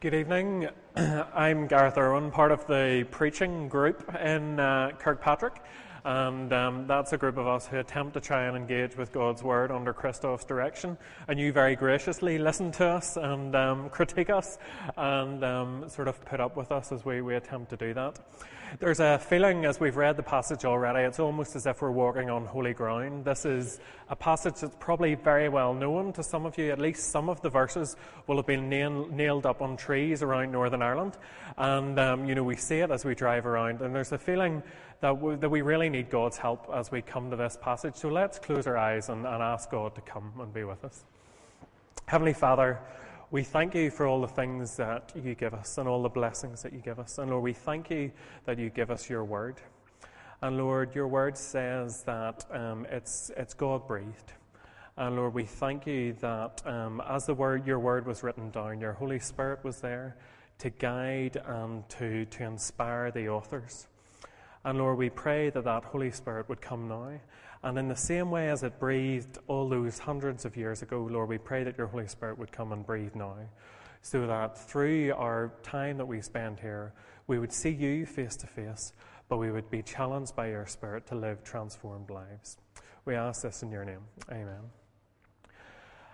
Good evening. I'm Gareth Irwin, part of the preaching group in uh, Kirkpatrick. And um, that's a group of us who attempt to try and engage with God's Word under Christoph's direction. And you very graciously listen to us and um, critique us and um, sort of put up with us as we, we attempt to do that. There's a feeling as we've read the passage already, it's almost as if we're walking on holy ground. This is a passage that's probably very well known to some of you. At least some of the verses will have been nail- nailed up on trees around Northern Ireland. And, um, you know, we see it as we drive around. And there's a feeling that we, that we really need God's help as we come to this passage. So let's close our eyes and, and ask God to come and be with us. Heavenly Father, we thank you for all the things that you give us and all the blessings that you give us. And Lord, we thank you that you give us your word. And Lord, your word says that um, it's, it's God breathed. And Lord, we thank you that um, as the word, your word was written down, your Holy Spirit was there to guide and to, to inspire the authors. And Lord, we pray that that Holy Spirit would come now and in the same way as it breathed all those hundreds of years ago, Lord, we pray that your Holy Spirit would come and breathe now, so that through our time that we spend here, we would see you face to face, but we would be challenged by your Spirit to live transformed lives. We ask this in your name. Amen.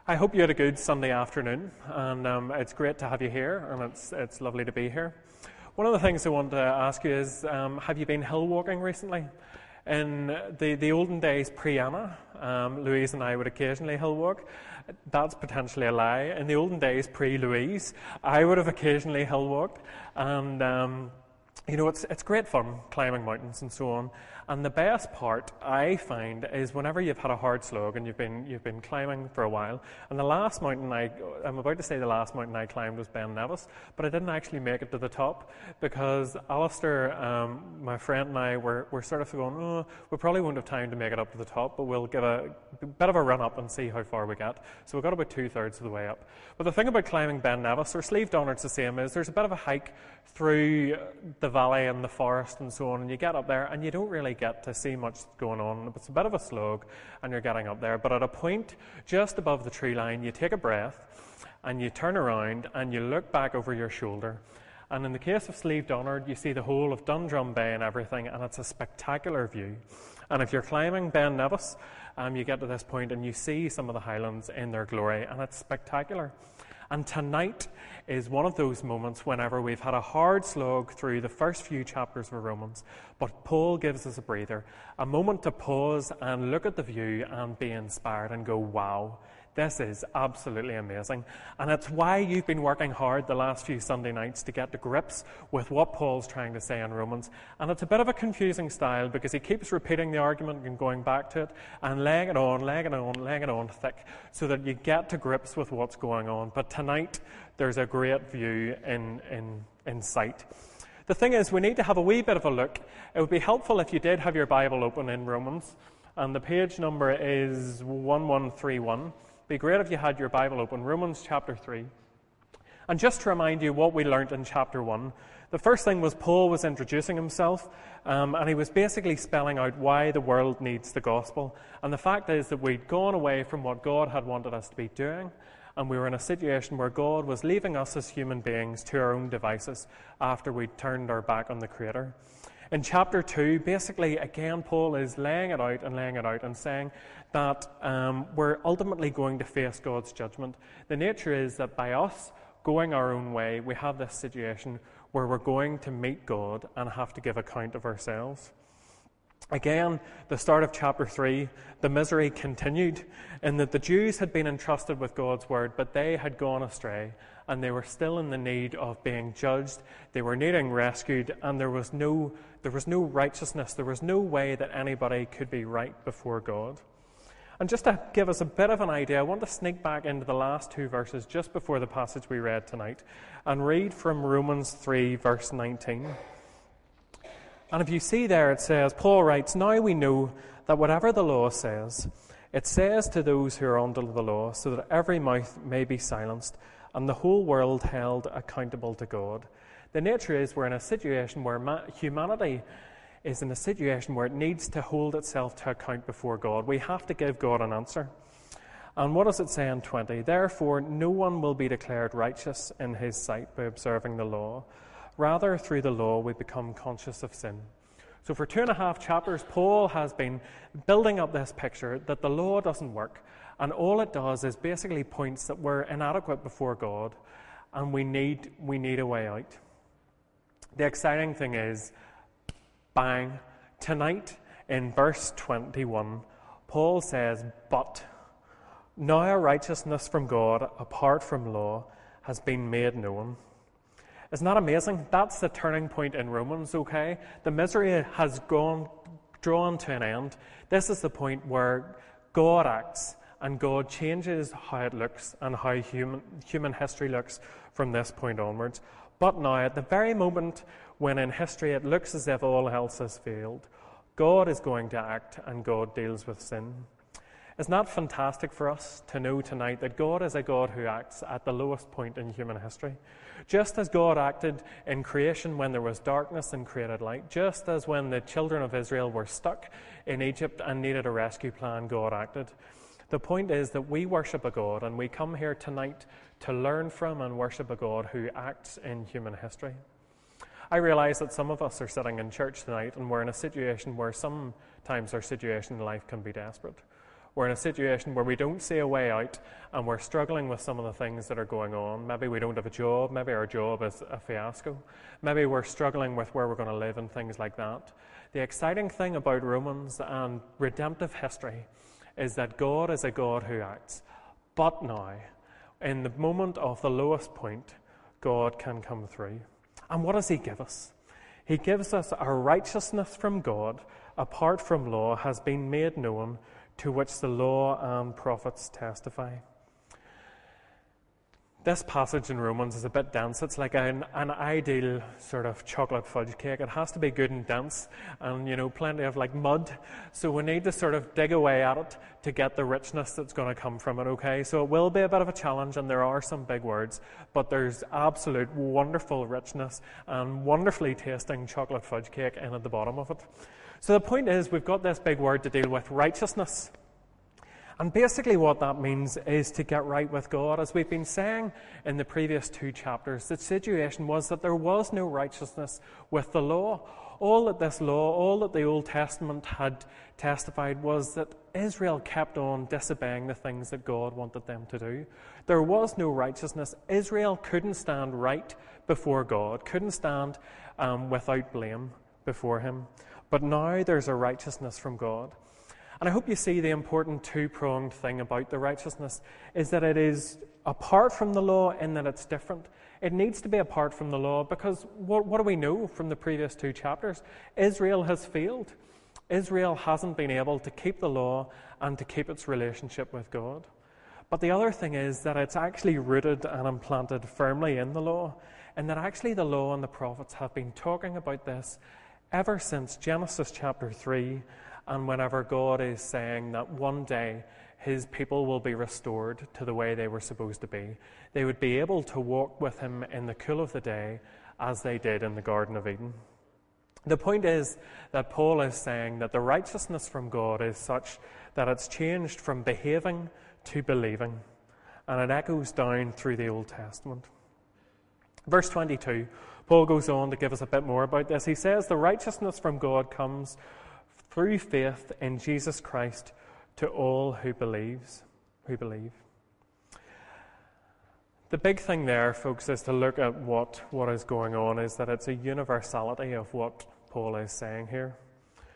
I hope you had a good Sunday afternoon, and um, it's great to have you here, and it's, it's lovely to be here. One of the things I want to ask you is um, have you been hill walking recently? In the, the olden days pre Anna, um, Louise and I would occasionally hill walk. That's potentially a lie. In the olden days pre Louise, I would have occasionally hill walked. And, um, you know, it's, it's great fun climbing mountains and so on. And the best part I find is whenever you've had a hard slog and you've been you've been climbing for a while. And the last mountain I I'm about to say the last mountain I climbed was Ben Nevis, but I didn't actually make it to the top because Alistair, um, my friend and I were, were sort of going, oh, we probably won't have time to make it up to the top, but we'll give a bit of a run up and see how far we get. So we got about two thirds of the way up. But the thing about climbing Ben Nevis or Slieve Donard's the same is there's a bit of a hike through the valley and the forest and so on, and you get up there and you don't really get to see much going on. It's a bit of a slog, and you're getting up there. But at a point just above the tree line, you take a breath and you turn around and you look back over your shoulder. And in the case of Slieve Donard, you see the whole of Dundrum Bay and everything, and it's a spectacular view. And if you're climbing Ben Nevis, um, you get to this point and you see some of the highlands in their glory, and it's spectacular. And tonight is one of those moments whenever we've had a hard slog through the first few chapters of Romans, but Paul gives us a breather, a moment to pause and look at the view and be inspired and go, wow, this is absolutely amazing. And it's why you've been working hard the last few Sunday nights to get to grips with what Paul's trying to say in Romans. And it's a bit of a confusing style because he keeps repeating the argument and going back to it and laying it on, laying it on, laying it on thick so that you get to grips with what's going on. But tonight, there's a great view in, in, in sight. The thing is, we need to have a wee bit of a look. It would be helpful if you did have your Bible open in Romans, and the page number is 1131 be great if you had your Bible open, Romans chapter 3. And just to remind you what we learned in chapter 1, the first thing was Paul was introducing himself, um, and he was basically spelling out why the world needs the gospel. And the fact is that we'd gone away from what God had wanted us to be doing, and we were in a situation where God was leaving us as human beings to our own devices after we'd turned our back on the Creator. In chapter 2, basically, again, Paul is laying it out and laying it out and saying that um, we're ultimately going to face God's judgment. The nature is that by us going our own way, we have this situation where we're going to meet God and have to give account of ourselves. Again, the start of chapter 3, the misery continued in that the Jews had been entrusted with God's word, but they had gone astray and they were still in the need of being judged. They were needing rescued, and there was no, there was no righteousness. There was no way that anybody could be right before God. And just to give us a bit of an idea, I want to sneak back into the last two verses just before the passage we read tonight and read from Romans 3, verse 19. And if you see there, it says, Paul writes, Now we know that whatever the law says, it says to those who are under the law, so that every mouth may be silenced and the whole world held accountable to God. The nature is we're in a situation where humanity is in a situation where it needs to hold itself to account before God. We have to give God an answer. And what does it say in 20? Therefore, no one will be declared righteous in his sight by observing the law. Rather, through the law, we become conscious of sin. So, for two and a half chapters, Paul has been building up this picture that the law doesn't work. And all it does is basically points that we're inadequate before God and we need, we need a way out. The exciting thing is, bang, tonight in verse 21, Paul says, But now righteousness from God apart from law has been made known. Isn't that amazing? That's the turning point in Romans, okay? The misery has gone, drawn to an end. This is the point where God acts and God changes how it looks and how human, human history looks from this point onwards. But now, at the very moment when in history it looks as if all else has failed, God is going to act and God deals with sin. Isn't that fantastic for us to know tonight that God is a God who acts at the lowest point in human history? Just as God acted in creation when there was darkness and created light, just as when the children of Israel were stuck in Egypt and needed a rescue plan, God acted. The point is that we worship a God and we come here tonight to learn from and worship a God who acts in human history. I realize that some of us are sitting in church tonight and we're in a situation where sometimes our situation in life can be desperate. We're in a situation where we don't see a way out and we're struggling with some of the things that are going on. Maybe we don't have a job, maybe our job is a fiasco, maybe we're struggling with where we're going to live and things like that. The exciting thing about Romans and redemptive history is that God is a God who acts. But now, in the moment of the lowest point, God can come through. And what does He give us? He gives us a righteousness from God, apart from law, has been made known, to which the law and prophets testify. This passage in Romans is a bit dense. It's like an, an ideal sort of chocolate fudge cake. It has to be good and dense and, you know, plenty of like mud. So we need to sort of dig away at it to get the richness that's going to come from it, okay? So it will be a bit of a challenge and there are some big words, but there's absolute wonderful richness and wonderfully tasting chocolate fudge cake in at the bottom of it. So the point is, we've got this big word to deal with righteousness. And basically, what that means is to get right with God. As we've been saying in the previous two chapters, the situation was that there was no righteousness with the law. All that this law, all that the Old Testament had testified was that Israel kept on disobeying the things that God wanted them to do. There was no righteousness. Israel couldn't stand right before God, couldn't stand um, without blame before Him. But now there's a righteousness from God. And I hope you see the important two pronged thing about the righteousness is that it is apart from the law in that it's different. It needs to be apart from the law because what, what do we know from the previous two chapters? Israel has failed. Israel hasn't been able to keep the law and to keep its relationship with God. But the other thing is that it's actually rooted and implanted firmly in the law, and that actually the law and the prophets have been talking about this ever since Genesis chapter 3 and whenever God is saying that one day his people will be restored to the way they were supposed to be, they would be able to walk with him in the cool of the day as they did in the Garden of Eden. The point is that Paul is saying that the righteousness from God is such that it's changed from behaving to believing, and it echoes down through the Old Testament. Verse 22, Paul goes on to give us a bit more about this. He says, The righteousness from God comes through faith in Jesus Christ to all who believes, who believe. The big thing there, folks, is to look at what, what is going on, is that it's a universality of what Paul is saying here.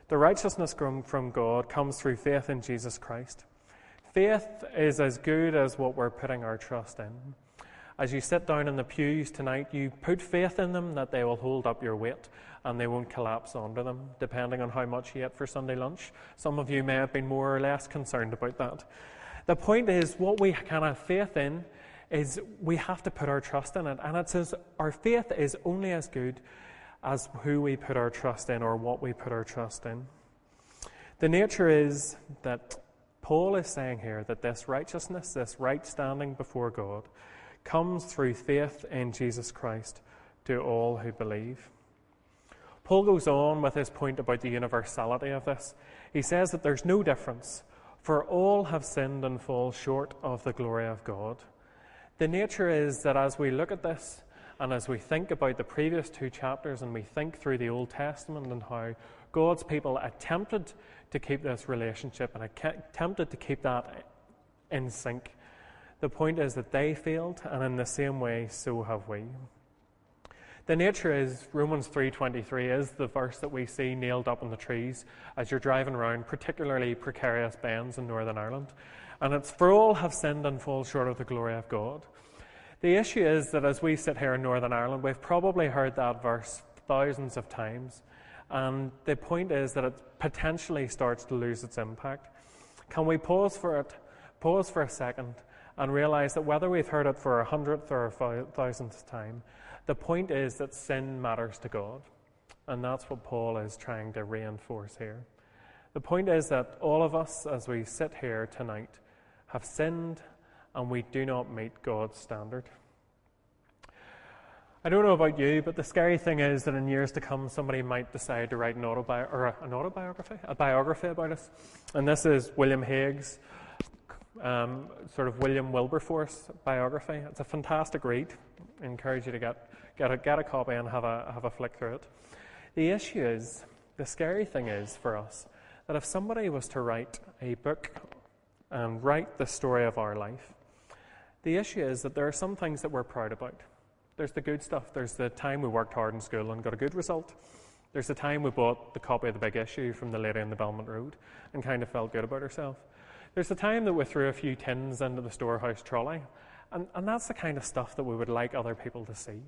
The righteousness from God comes through faith in Jesus Christ. Faith is as good as what we're putting our trust in. As you sit down in the pews tonight, you put faith in them that they will hold up your weight and they won't collapse under them, depending on how much you ate for Sunday lunch. Some of you may have been more or less concerned about that. The point is, what we can have faith in is we have to put our trust in it. And it says our faith is only as good as who we put our trust in or what we put our trust in. The nature is that Paul is saying here that this righteousness, this right standing before God, comes through faith in Jesus Christ to all who believe. Paul goes on with his point about the universality of this. He says that there's no difference, For all have sinned and fall short of the glory of God. The nature is that as we look at this and as we think about the previous two chapters and we think through the Old Testament and how God's people attempted to keep this relationship and attempted to keep that in sync, the point is that they failed, and in the same way, so have we. The nature is Romans 3:23 is the verse that we see nailed up on the trees as you're driving around particularly precarious bends in Northern Ireland. And it's for all have sinned and fall short of the glory of God. The issue is that as we sit here in Northern Ireland, we've probably heard that verse thousands of times. And the point is that it potentially starts to lose its impact. Can we pause for it, pause for a second, and realize that whether we've heard it for a hundredth or a thousandth time, the point is that sin matters to God. And that's what Paul is trying to reinforce here. The point is that all of us, as we sit here tonight, have sinned and we do not meet God's standard. I don't know about you, but the scary thing is that in years to come, somebody might decide to write an, autobi- or an autobiography, a biography about us. And this is William Hague's um, sort of William Wilberforce biography. It's a fantastic read. I encourage you to get get a, get a copy and have a, have a flick through it. The issue is, the scary thing is for us, that if somebody was to write a book and write the story of our life, the issue is that there are some things that we're proud about. There's the good stuff. There's the time we worked hard in school and got a good result. There's the time we bought the copy of the big issue from the lady in the Belmont Road and kind of felt good about ourselves. There's the time that we threw a few tins into the storehouse trolley. And, and that's the kind of stuff that we would like other people to see.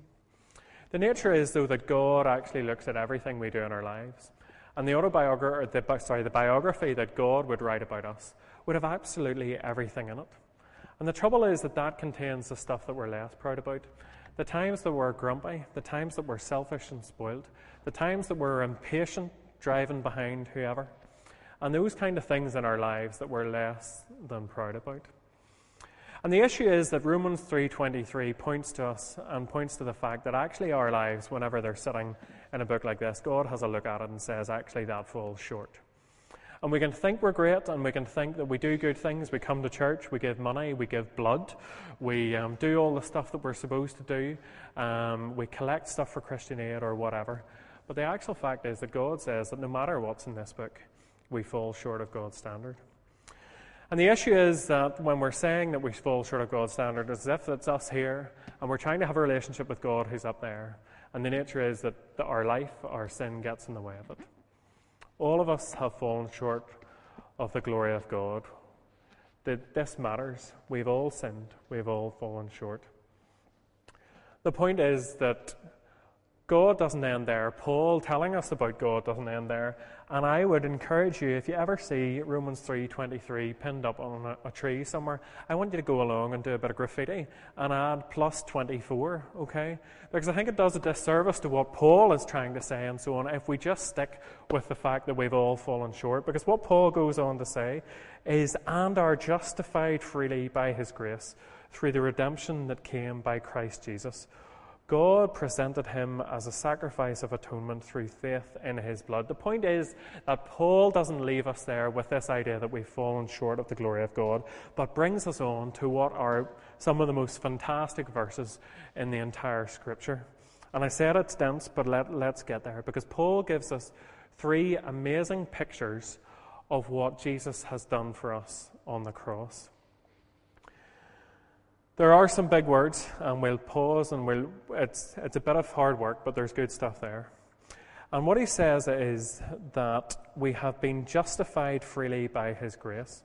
The nature is, though, that God actually looks at everything we do in our lives. And the autobiography, the, sorry, the biography that God would write about us would have absolutely everything in it. And the trouble is that that contains the stuff that we're less proud about. The times that we're grumpy, the times that we're selfish and spoiled, the times that we're impatient, driving behind whoever, and those kind of things in our lives that we're less than proud about. And the issue is that Romans 3:23 points to us and points to the fact that actually our lives whenever they're sitting in a book like this, God has a look at it and says actually that falls short. And we can think we're great and we can think that we do good things. We come to church, we give money, we give blood, we um, do all the stuff that we're supposed to do, um, we collect stuff for Christian Aid or whatever. But the actual fact is that God says that no matter what's in this book, we fall short of God's standard. And the issue is that when we're saying that we fall short of God's standard, it's as if it's us here and we're trying to have a relationship with God who's up there. And the nature is that our life, our sin gets in the way of it. All of us have fallen short of the glory of God. That this matters. We've all sinned. We've all fallen short. The point is that God doesn't end there. Paul telling us about God doesn't end there. And I would encourage you, if you ever see Romans 3.23 pinned up on a, a, tree somewhere, I want you to go along and do a bit of graffiti and add plus 24, okay? Because I think it does a disservice to what Paul is trying to say and so on if we just stick with the fact that we've all fallen short. Because what Paul goes on to say is, and are justified freely by his grace through the redemption that came by Christ Jesus God presented him as a sacrifice of atonement through faith in his blood. The point is that Paul doesn't leave us there with this idea that we've fallen short of the glory of God, but brings us on to what are some of the most fantastic verses in the entire scripture. And I said it's dense, but let, let's get there because Paul gives us three amazing pictures of what Jesus has done for us on the cross. There are some big words, and we'll pause and we'll, it's, it's a bit of hard work, but there's good stuff there. And what he says is that we have been justified freely by his grace.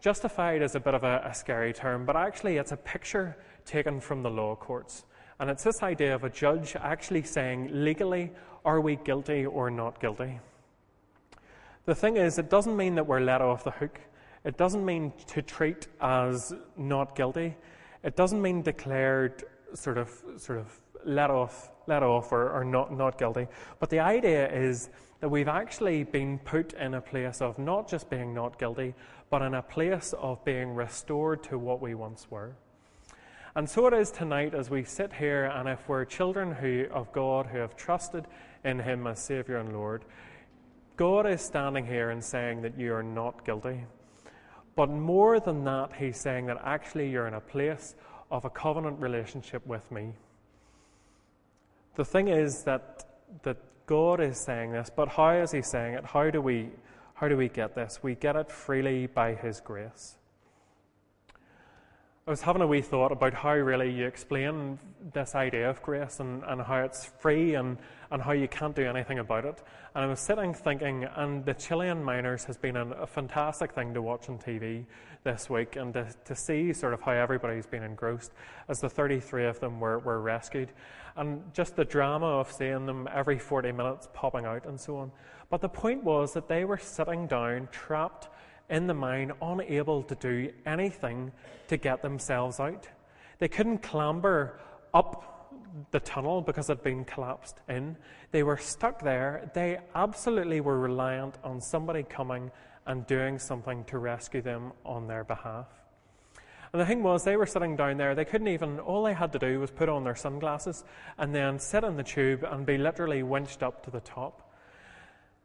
Justified is a bit of a, a scary term, but actually it's a picture taken from the law courts. And it's this idea of a judge actually saying, legally, are we guilty or not guilty? The thing is, it doesn't mean that we're let off the hook. It doesn't mean to treat as not guilty. It doesn't mean declared sort of sort of let off let off or, or not not guilty. But the idea is that we've actually been put in a place of not just being not guilty, but in a place of being restored to what we once were. And so it is tonight as we sit here, and if we're children who, of God who have trusted in Him as Saviour and Lord, God is standing here and saying that you are not guilty. But more than that, he's saying that actually you're in a place of a covenant relationship with me. The thing is that, that God is saying this, but how is he saying it? How do we, how do we get this? We get it freely by his grace. I was having a wee thought about how really you explain this idea of grace and, and how it's free and, and how you can't do anything about it. And I was sitting thinking, and the Chilean miners has been a, a fantastic thing to watch on TV this week and to, to see sort of how everybody's been engrossed as the 33 of them were, were rescued. And just the drama of seeing them every 40 minutes popping out and so on. But the point was that they were sitting down, trapped in the mine, unable to do anything to get themselves out. They couldn't clamber up the tunnel because it had been collapsed in. They were stuck there. They absolutely were reliant on somebody coming and doing something to rescue them on their behalf. And the thing was, they were sitting down there. They couldn't even, all they had to do was put on their sunglasses and then sit in the tube and be literally winched up to the top.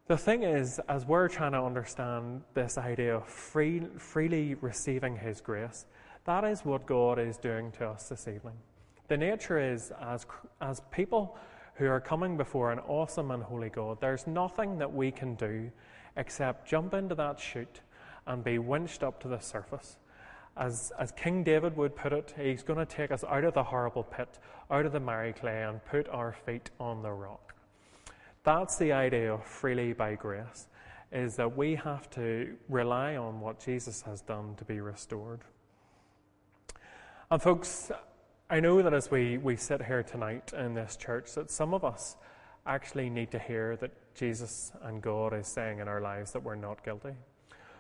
The thing is, as we're trying to understand this idea of free, freely receiving His grace, that is what God is doing to us this evening. The nature is, as, as people who are coming before an awesome and holy God, there's nothing that we can do except jump into that chute and be winched up to the surface. As, as King David would put it, he's going to take us out of the horrible pit, out of the miry clay, and put our feet on the rock. That's the idea of freely by grace, is that we have to rely on what Jesus has done to be restored. And folks, I know that as we, we sit here tonight in this church, that some of us actually need to hear that Jesus and God is saying in our lives that we're not guilty.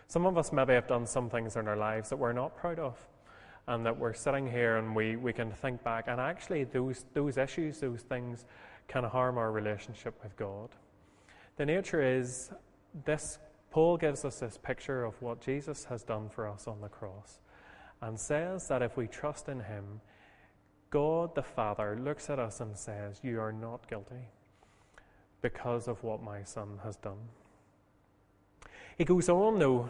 Some of us maybe have done some things in our lives that we're not proud of, and that we're sitting here and we, we can think back, and actually those, those issues, those things, can harm our relationship with God. The nature is this Paul gives us this picture of what Jesus has done for us on the cross and says that if we trust in him, God the Father looks at us and says, You are not guilty because of what my Son has done. He goes on, though,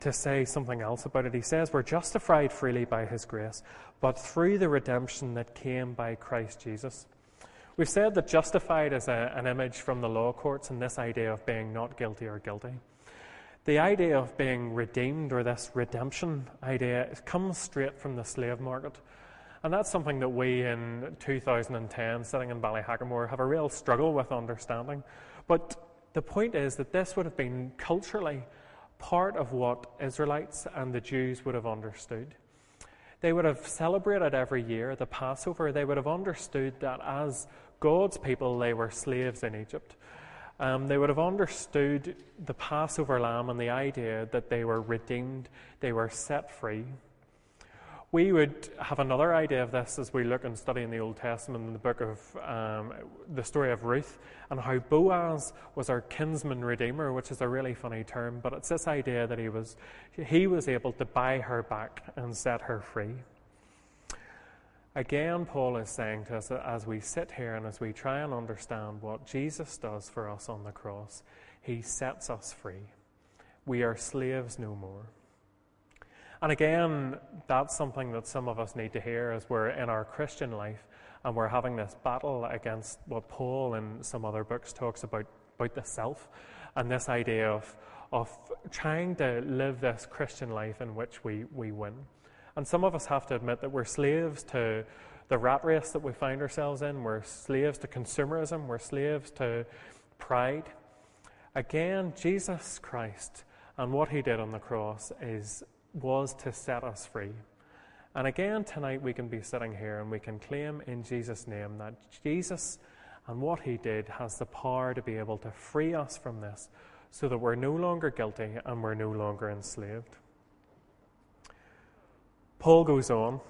to say something else about it. He says, We're justified freely by His grace, but through the redemption that came by Christ Jesus. We've said that justified is a, an image from the law courts and this idea of being not guilty or guilty. The idea of being redeemed or this redemption idea comes straight from the slave market. And that's something that we in 2010, sitting in Ballyhackamore, have a real struggle with understanding. But the point is that this would have been culturally part of what Israelites and the Jews would have understood. They would have celebrated every year the Passover. They would have understood that as God's people, they were slaves in Egypt. Um, they would have understood the Passover lamb and the idea that they were redeemed, they were set free. We would have another idea of this as we look and study in the Old Testament in the book of um, the story of Ruth and how Boaz was our kinsman redeemer, which is a really funny term, but it's this idea that he was, he was able to buy her back and set her free. Again, Paul is saying to us that as we sit here and as we try and understand what Jesus does for us on the cross, he sets us free. We are slaves no more. And again, that's something that some of us need to hear as we're in our Christian life and we're having this battle against what Paul in some other books talks about, about the self and this idea of, of trying to live this Christian life in which we, we win. And some of us have to admit that we're slaves to the rat race that we find ourselves in. We're slaves to consumerism. We're slaves to pride. Again, Jesus Christ and what he did on the cross is, was to set us free. And again, tonight we can be sitting here and we can claim in Jesus' name that Jesus and what he did has the power to be able to free us from this so that we're no longer guilty and we're no longer enslaved. Paul goes on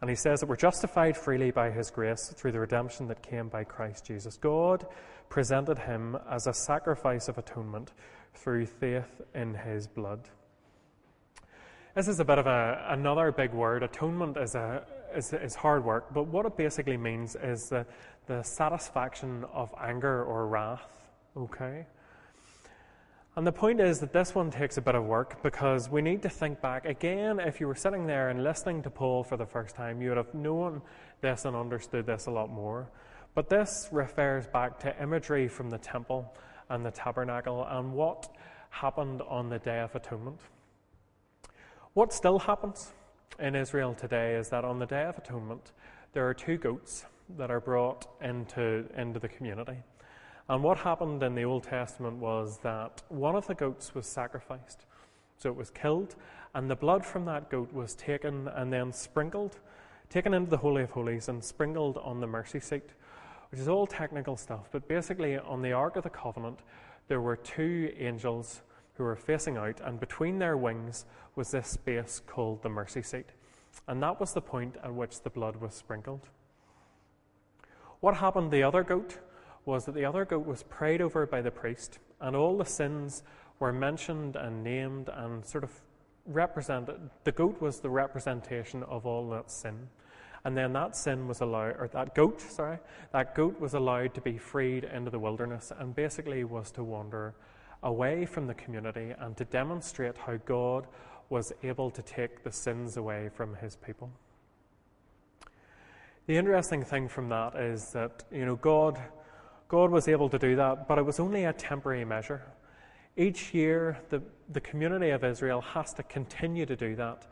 and he says that we're justified freely by his grace through the redemption that came by Christ Jesus. God presented him as a sacrifice of atonement through faith in his blood. This is a bit of a, another big word. Atonement is, a, is, is hard work, but what it basically means is the, the satisfaction of anger or wrath. Okay? And the point is that this one takes a bit of work because we need to think back. Again, if you were sitting there and listening to Paul for the first time, you would have known this and understood this a lot more. But this refers back to imagery from the temple and the tabernacle and what happened on the Day of Atonement. What still happens in Israel today is that on the Day of Atonement, there are two goats that are brought into, into the community. And what happened in the Old Testament was that one of the goats was sacrificed. So it was killed, and the blood from that goat was taken and then sprinkled, taken into the Holy of Holies and sprinkled on the mercy seat, which is all technical stuff. But basically, on the Ark of the Covenant, there were two angels who were facing out, and between their wings was this space called the mercy seat. And that was the point at which the blood was sprinkled. What happened to the other goat? Was that the other goat was prayed over by the priest, and all the sins were mentioned and named and sort of represented. The goat was the representation of all that sin. And then that sin was allowed, or that goat, sorry, that goat was allowed to be freed into the wilderness and basically was to wander away from the community and to demonstrate how God was able to take the sins away from his people. The interesting thing from that is that, you know, God God was able to do that, but it was only a temporary measure. Each year, the, the community of Israel has to continue to do that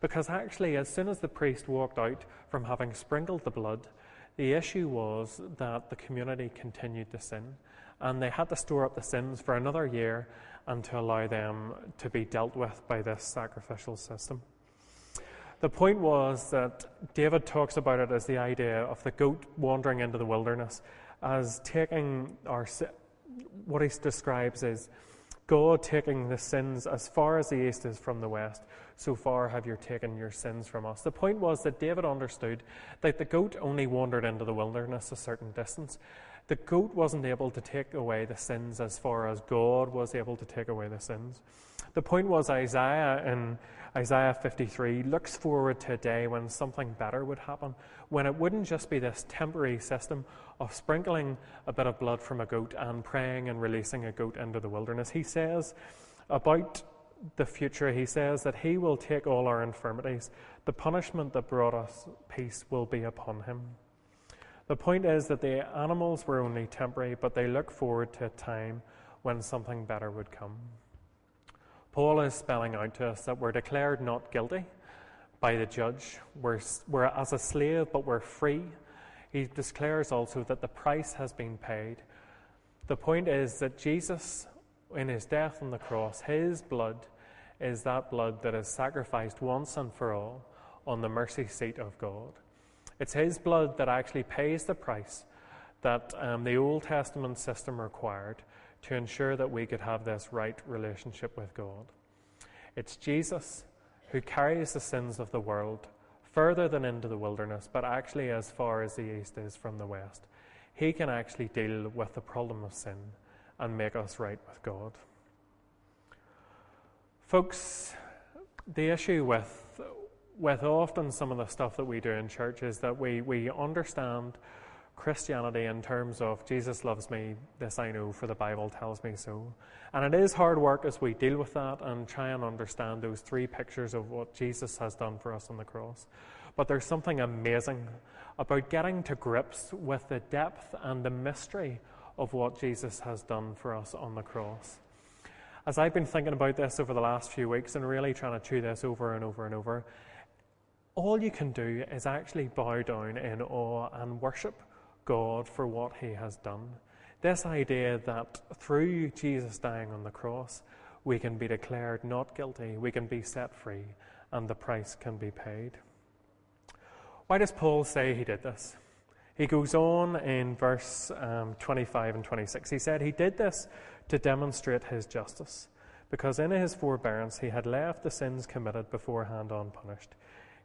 because actually, as soon as the priest walked out from having sprinkled the blood, the issue was that the community continued to sin and they had to store up the sins for another year and to allow them to be dealt with by this sacrificial system. The point was that David talks about it as the idea of the goat wandering into the wilderness as taking our, what he describes as God taking the sins as far as the east is from the west, so far have you taken your sins from us. The point was that David understood that the goat only wandered into the wilderness a certain distance. The goat wasn't able to take away the sins as far as God was able to take away the sins. The point was Isaiah in Isaiah 53 looks forward to a day when something better would happen, when it wouldn't just be this temporary system of sprinkling a bit of blood from a goat and praying and releasing a goat into the wilderness. He says about the future, he says that he will take all our infirmities. The punishment that brought us peace will be upon him. The point is that the animals were only temporary, but they look forward to a time when something better would come. Paul is spelling out to us that we're declared not guilty by the judge. We're, we're as a slave, but we're free. He declares also that the price has been paid. The point is that Jesus, in his death on the cross, his blood is that blood that is sacrificed once and for all on the mercy seat of God. It's his blood that actually pays the price that um, the Old Testament system required to ensure that we could have this right relationship with God. It's Jesus who carries the sins of the world further than into the wilderness, but actually as far as the east is from the west. He can actually deal with the problem of sin and make us right with God. Folks, the issue with, with often some of the stuff that we do in church is that we, we understand Christianity in terms of Jesus loves me, this I know, for the Bible tells me so. And it is hard work as we deal with that and try and understand those three pictures of what Jesus has done for us on the cross. But there's something amazing about getting to grips with the depth and the mystery of what Jesus has done for us on the cross. As I've been thinking about this over the last few weeks and really trying to chew this over and over and over, all you can do is actually bow down in awe and worship God for what he has done. This idea that through Jesus dying on the cross, we can be declared not guilty, we can be set free, and the price can be paid. Why does Paul say he did this? He goes on in verse um, 25 and 26. He said he did this to demonstrate his justice, because in his forbearance he had left the sins committed beforehand unpunished.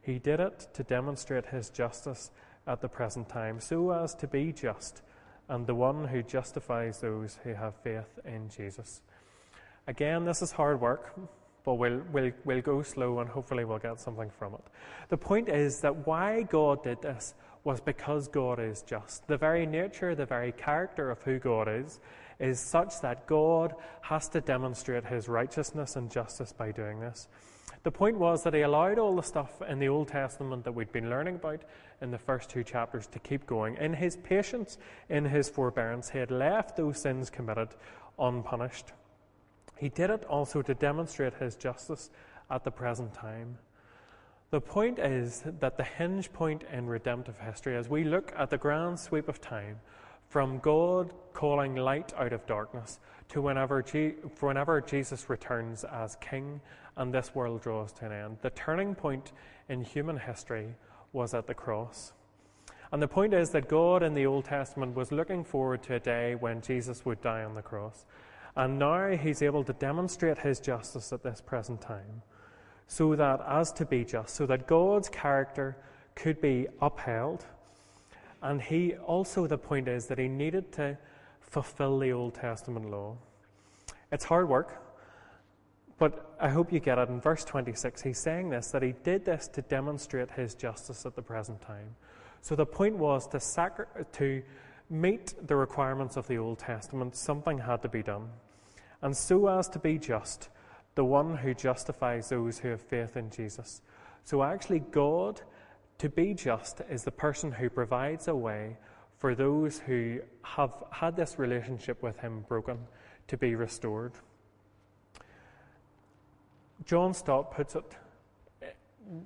He did it to demonstrate his justice at the present time, so as to be just and the one who justifies those who have faith in Jesus. Again, this is hard work, but we'll, we'll, we'll go slow and hopefully we'll get something from it. The point is that why God did this was because God is just. The very nature, the very character of who God is, is such that God has to demonstrate his righteousness and justice by doing this. The point was that he allowed all the stuff in the Old Testament that we'd been learning about in the first two chapters to keep going. In his patience, in his forbearance, he had left those sins committed unpunished. He did it also to demonstrate his justice at the present time. The point is that the hinge point in redemptive history, as we look at the grand sweep of time, from God calling light out of darkness to whenever, G- whenever Jesus returns as King and this world draws to an end, the turning point in human history was at the cross. And the point is that God in the Old Testament was looking forward to a day when Jesus would die on the cross. And now he's able to demonstrate his justice at this present time so that, as to be just, so that God's character could be upheld. And he also, the point is that he needed to fulfill the Old Testament law. It's hard work, but I hope you get it. In verse 26, he's saying this that he did this to demonstrate his justice at the present time. So the point was to, sacri- to meet the requirements of the Old Testament, something had to be done. And so as to be just, the one who justifies those who have faith in Jesus. So, actually, God, to be just, is the person who provides a way for those who have had this relationship with Him broken to be restored. John Stott puts it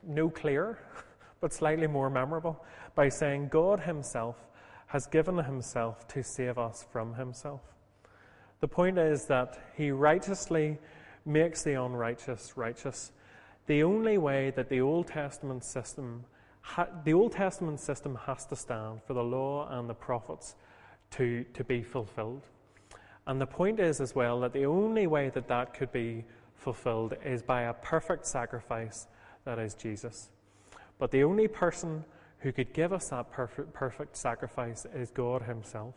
no clearer, but slightly more memorable, by saying, God Himself has given Himself to save us from Himself. The point is that He righteously makes the unrighteous righteous. The only way that the Old Testament system, the Old Testament system has to stand for the law and the prophets to, to be fulfilled. And the point is as well that the only way that that could be fulfilled is by a perfect sacrifice that is Jesus. But the only person who could give us that perfect, perfect sacrifice is God Himself.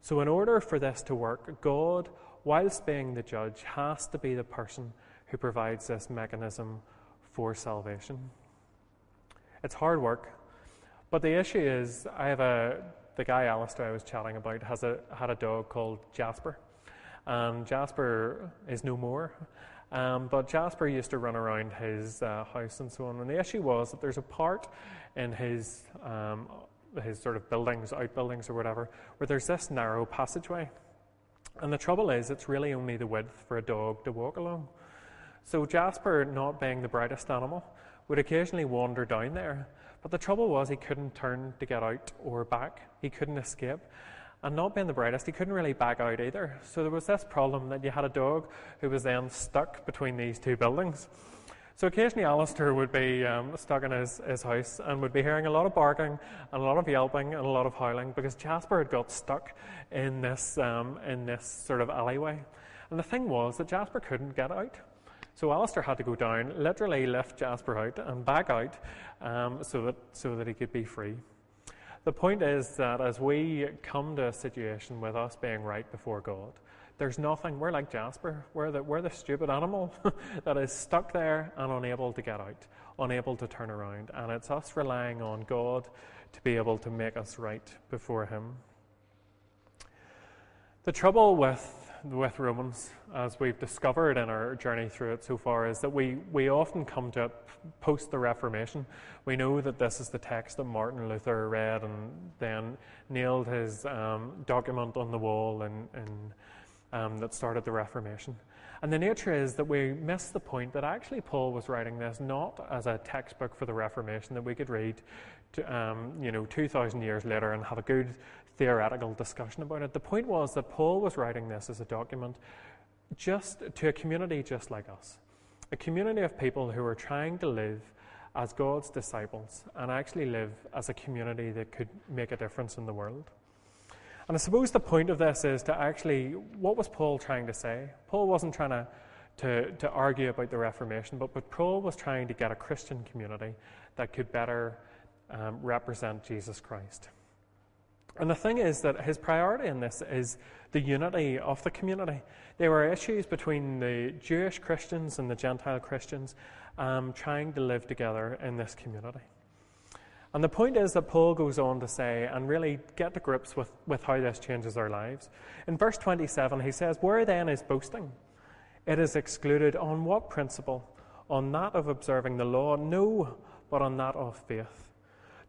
So, in order for this to work, God whilst being the judge, has to be the person who provides this mechanism for salvation. It's hard work, but the issue is I have a the guy Alistair I was chatting about has a had a dog called Jasper, and Jasper is no more. Um, but Jasper used to run around his uh, house and so on. And the issue was that there's a part in his um, his sort of buildings, outbuildings or whatever, where there's this narrow passageway. And the trouble is, it's really only the width for a dog to walk along. So Jasper, not being the brightest animal, would occasionally wander down there. But the trouble was, he couldn't turn to get out or back. He couldn't escape. And not being the brightest, he couldn't really back out either. So there was this problem that you had a dog who was then stuck between these two buildings. So occasionally Alistair would be um, stuck in his, his house and would be hearing a lot of barking and a lot of yelping and a lot of howling because Jasper had got stuck in this, um, in this sort of alleyway. And the thing was that Jasper couldn't get out. So Alistair had to go down, literally lift Jasper out and back out um, so, that, so that he could be free. The point is that as we come to a situation with us being right before God, there's nothing. We're like Jasper. We're the, we're the stupid animal that is stuck there and unable to get out, unable to turn around. And it's us relying on God to be able to make us right before Him. The trouble with with Romans, as we've discovered in our journey through it so far, is that we, we often come to it post the Reformation. We know that this is the text that Martin Luther read and then nailed his um, document on the wall in, in um, that started the Reformation. And the nature is that we miss the point that actually Paul was writing this not as a textbook for the Reformation that we could read, um, you know, 2,000 years later and have a good theoretical discussion about it. The point was that Paul was writing this as a document just to a community just like us, a community of people who were trying to live as God's disciples and actually live as a community that could make a difference in the world. And I suppose the point of this is to actually, what was Paul trying to say? Paul wasn't trying to, to, to argue about the Reformation, but, but Paul was trying to get a Christian community that could better um, represent Jesus Christ. And the thing is that his priority in this is the unity of the community. There were issues between the Jewish Christians and the Gentile Christians um, trying to live together in this community. And the point is that Paul goes on to say, and really get to grips with, with how this changes our lives. In verse 27, he says, Where then is boasting? It is excluded on what principle? On that of observing the law? No, but on that of faith.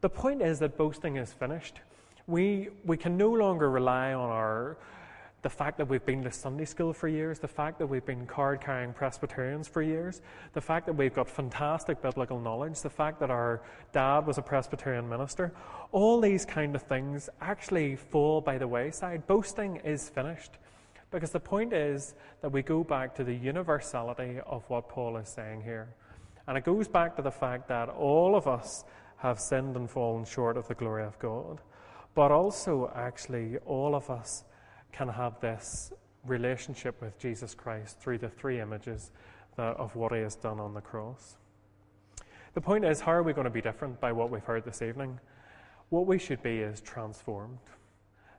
The point is that boasting is finished. We, we can no longer rely on our the fact that we've been to Sunday school for years, the fact that we've been card carrying Presbyterians for years, the fact that we've got fantastic biblical knowledge, the fact that our dad was a Presbyterian minister, all these kind of things actually fall by the wayside. Boasting is finished. Because the point is that we go back to the universality of what Paul is saying here. And it goes back to the fact that all of us have sinned and fallen short of the glory of God. But also, actually, all of us can have this relationship with Jesus Christ through the three images that, of what he has done on the cross. The point is, how are we going to be different by what we've heard this evening? What we should be is transformed.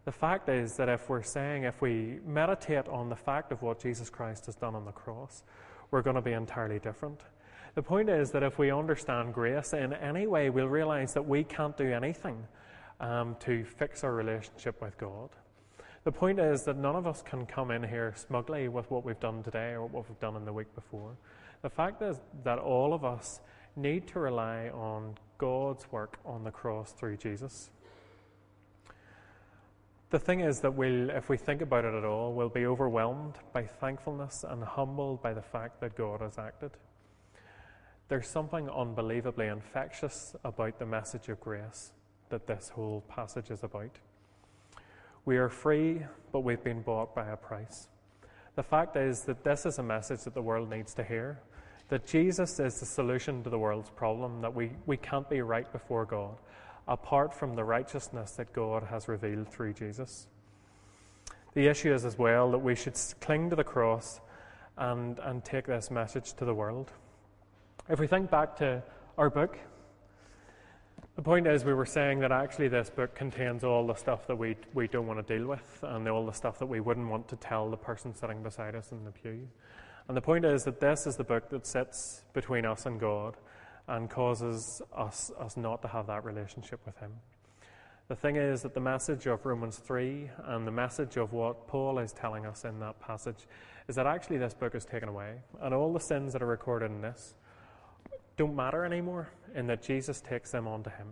The fact is that if we're saying, if we meditate on the fact of what Jesus Christ has done on the cross, we're going to be entirely different. The point is that if we understand grace in any way, we'll realize that we can't do anything um, to fix our relationship with God. The point is that none of us can come in here smugly with what we've done today or what we've done in the week before. The fact is that all of us need to rely on God's work on the cross through Jesus. The thing is that we'll, if we think about it at all, we'll be overwhelmed by thankfulness and humbled by the fact that God has acted. There's something unbelievably infectious about the message of grace that this whole passage is about. We are free, but we've been bought by a price. The fact is that this is a message that the world needs to hear that Jesus is the solution to the world's problem, that we, we can't be right before God apart from the righteousness that God has revealed through Jesus. The issue is as well that we should cling to the cross and, and take this message to the world. If we think back to our book, the point is, we were saying that actually this book contains all the stuff that we, we don't want to deal with and all the stuff that we wouldn't want to tell the person sitting beside us in the pew. And the point is that this is the book that sits between us and God and causes us, us not to have that relationship with Him. The thing is that the message of Romans 3 and the message of what Paul is telling us in that passage is that actually this book is taken away, and all the sins that are recorded in this don't matter anymore in that Jesus takes them onto him.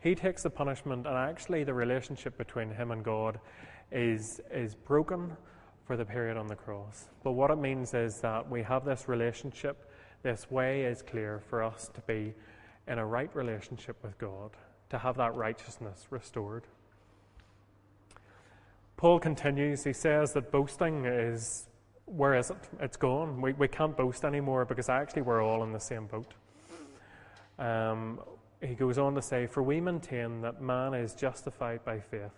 He takes the punishment, and actually, the relationship between him and God is, is broken for the period on the cross. But what it means is that we have this relationship, this way is clear for us to be in a right relationship with God, to have that righteousness restored. Paul continues, he says that boasting is where is it? It's gone. We, we can't boast anymore because actually we're all in the same boat. Um, he goes on to say, For we maintain that man is justified by faith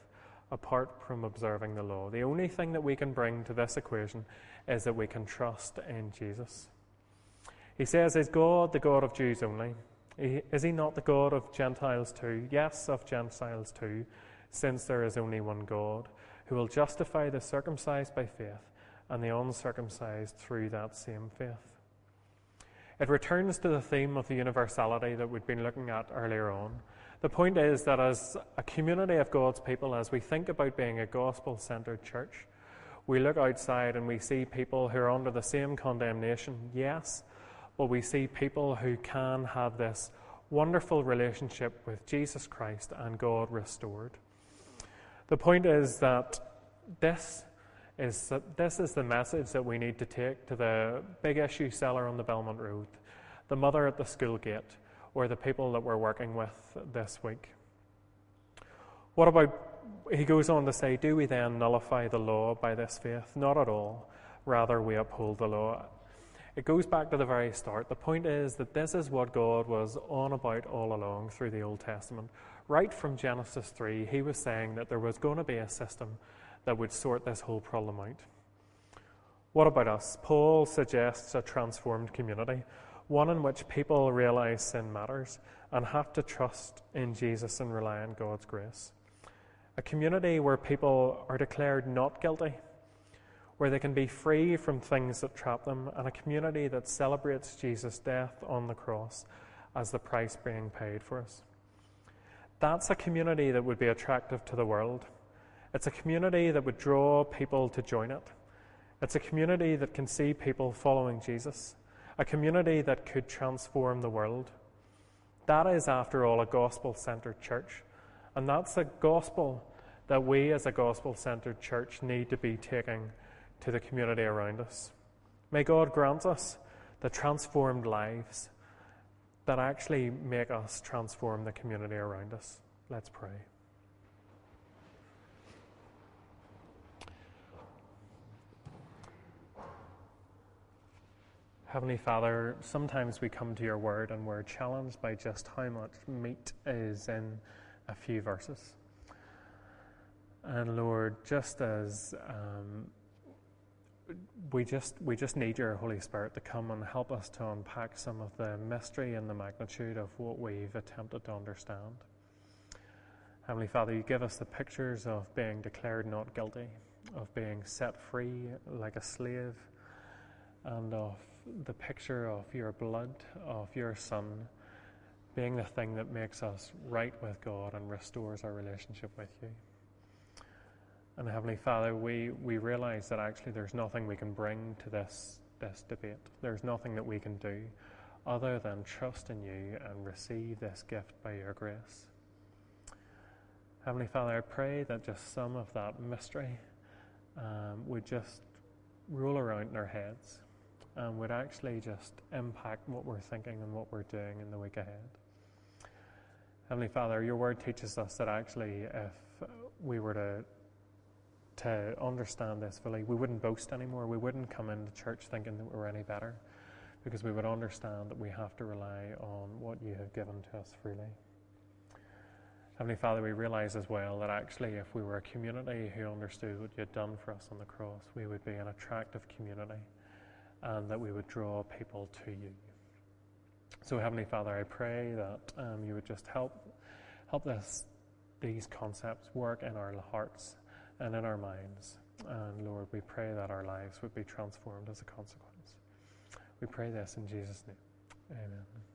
apart from observing the law. The only thing that we can bring to this equation is that we can trust in Jesus. He says, Is God the God of Jews only? Is he not the God of Gentiles too? Yes, of Gentiles too, since there is only one God, who will justify the circumcised by faith and the uncircumcised through that same faith. It returns to the theme of the universality that we'd been looking at earlier on. The point is that as a community of God's people, as we think about being a gospel centered church, we look outside and we see people who are under the same condemnation, yes, but we see people who can have this wonderful relationship with Jesus Christ and God restored. The point is that this is that this is the message that we need to take to the big issue seller on the Belmont Road, the mother at the school gate, or the people that we're working with this week. What about, he goes on to say, do we then nullify the law by this faith? Not at all. Rather, we uphold the law. It goes back to the very start. The point is that this is what God was on about all along through the Old Testament. Right from Genesis 3, he was saying that there was going to be a system that would sort this whole problem out. What about us? Paul suggests a transformed community, one in which people realize sin matters and have to trust in Jesus and rely on God's grace. A community where people are declared not guilty, where they can be free from things that trap them, and a community that celebrates Jesus' death on the cross as the price being paid for us. that's a community that would be attractive to the world. It's a community that would draw people to join it. It's a community that can see people following Jesus, a community that could transform the world. That is, after all, a gospel centered church. And that's a gospel that we, as a gospel centered church, need to be taking to the community around us. May God grant us the transformed lives that actually make us transform the community around us. Let's pray. Heavenly Father, sometimes we come to your word and we're challenged by just how much meat is in a few verses. And Lord, just as um, we just we just need your Holy Spirit to come and help us to unpack some of the mystery and the magnitude of what we've attempted to understand. Heavenly Father, you give us the pictures of being declared not guilty, of being set free like a slave, and of the picture of your blood, of your Son, being the thing that makes us right with God and restores our relationship with you. And Heavenly Father, we, we realize that actually there's nothing we can bring to this, this debate. There's nothing that we can do other than trust in you and receive this gift by your grace. Heavenly Father, I pray that just some of that mystery um, would just roll around in our heads and would actually just impact what we're thinking and what we're doing in the week ahead. Heavenly Father, your word teaches us that actually, if we were to to understand this fully, we wouldn't boast anymore. We wouldn't come into church thinking that we were any better because we would understand that we have to rely on what you have given to us freely. Heavenly Father, we realize as well that actually, if we were a community who understood what you had done for us on the cross, we would be an attractive community and that we would draw people to you. So, Heavenly Father, I pray that um, you would just help help this, these concepts work in our hearts and in our minds. And Lord, we pray that our lives would be transformed as a consequence. We pray this in Jesus' name. Amen.